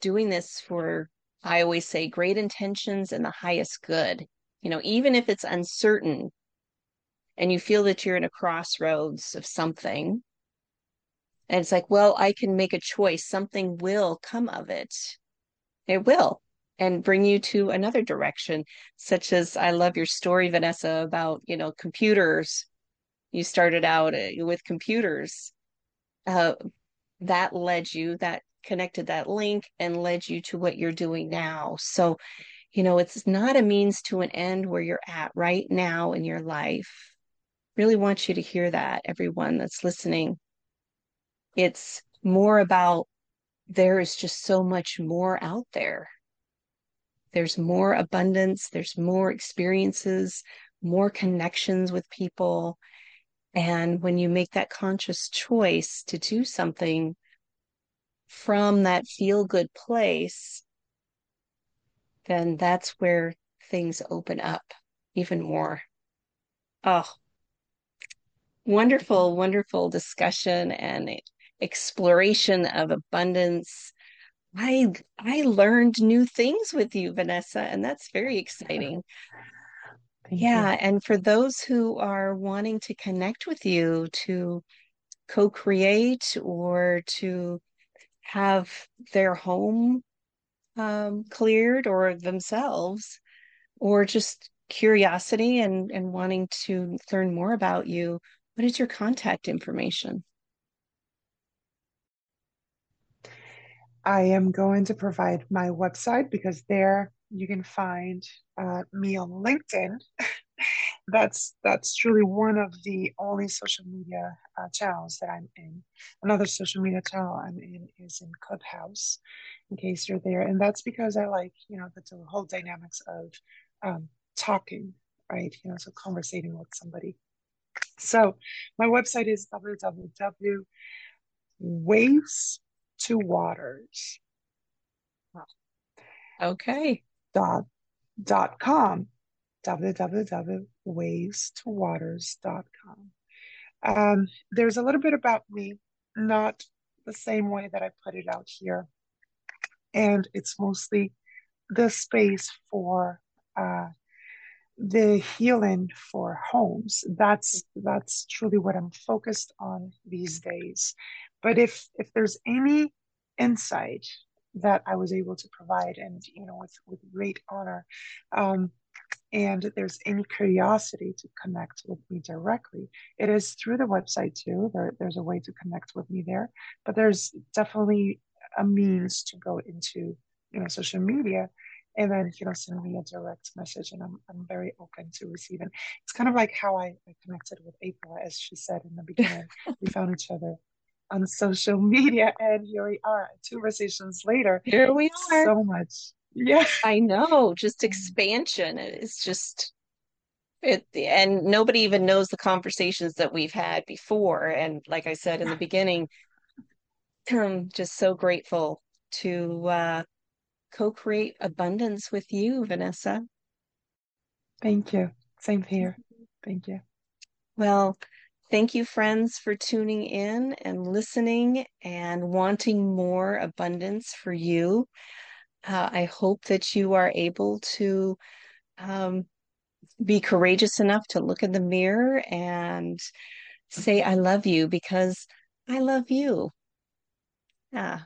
doing this for, I always say, great intentions and the highest good. You know, even if it's uncertain and you feel that you're in a crossroads of something, and it's like, well, I can make a choice, something will come of it. It will and bring you to another direction such as i love your story vanessa about you know computers. You started out uh, with computers. Uh, that led you that connected that link and led you to what you're doing now. So you know it's not a means to an end where you're at right now in your life. Really want you to hear that everyone that's listening. It's more about there is just so much more out there there's more abundance, there's more experiences, more connections with people. And when you make that conscious choice to do something from that feel good place, then that's where things open up even more. Oh, wonderful, wonderful discussion and exploration of abundance I I learned new things with you, Vanessa, and that's very exciting. (laughs) yeah, you. and for those who are wanting to connect with you to co-create or to have their home um, cleared or themselves, or just curiosity and and wanting to learn more about you, what is your contact information? I am going to provide my website because there you can find uh, me on LinkedIn. (laughs) that's that's truly one of the only social media uh, channels that I'm in. Another social media channel I'm in is in Clubhouse, in case you're there, and that's because I like you know the, the whole dynamics of um, talking, right? You know, so conversating with somebody. So my website is www.waves to waters. Okay. Dot, dot com www.wavestowaters.com. Um, there's a little bit about me, not the same way that I put it out here. And it's mostly the space for uh, the healing for homes. That's that's truly what I'm focused on these days. But if if there's any insight that I was able to provide, and you know, with with great honor, um, and there's any curiosity to connect with me directly, it is through the website too. There, there's a way to connect with me there, but there's definitely a means to go into you know social media and then you know send me a direct message and I'm, I'm very open to receiving it's kind of like how I, I connected with april as she said in the beginning. (laughs) We found each other on social (laughs) media and here we are two conversations later here we are so much yeah (laughs) i know just expansion it's just it and nobody even knows the conversations that we've had before and like i said in the beginning i'm just so grateful to uh co create abundance with you, Vanessa. Thank you. Same here. Thank you. Well, thank you, friends, for tuning in and listening and wanting more abundance for you. Uh, I hope that you are able to um, be courageous enough to look in the mirror and say, I love you because I love you. Yeah.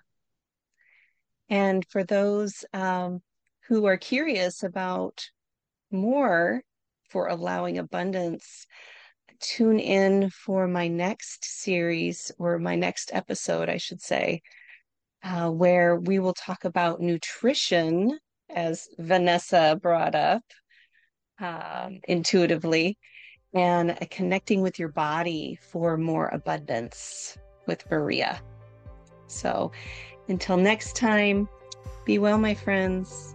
and for those um, who are curious about more for allowing abundance, tune in for my next series or my next episode, I should say, uh, where we will talk about nutrition, as Vanessa brought up um, intuitively, and connecting with your body for more abundance with Maria. So, until next time, be well, my friends.